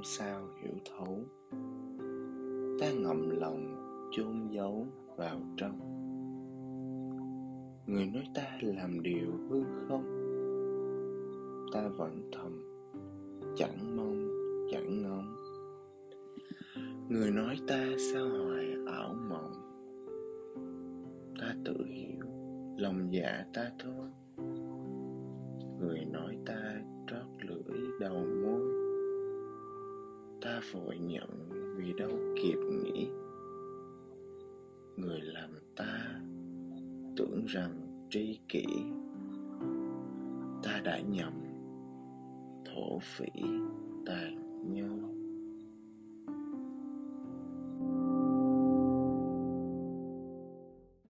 không sao hiểu thấu. Ta ngậm lòng chôn giấu vào trong. Người nói ta làm điều hư không? Ta vẫn thầm, chẳng mong, chẳng ngóng. Người nói ta sao hoài ảo mộng? Ta tự hiểu, lòng dạ ta thôi. Người nói ta trót lưỡi đầu ta vội nhận vì đâu kịp nghĩ. Người làm ta tưởng rằng tri kỷ. Ta đã nhầm thổ phỉ tàn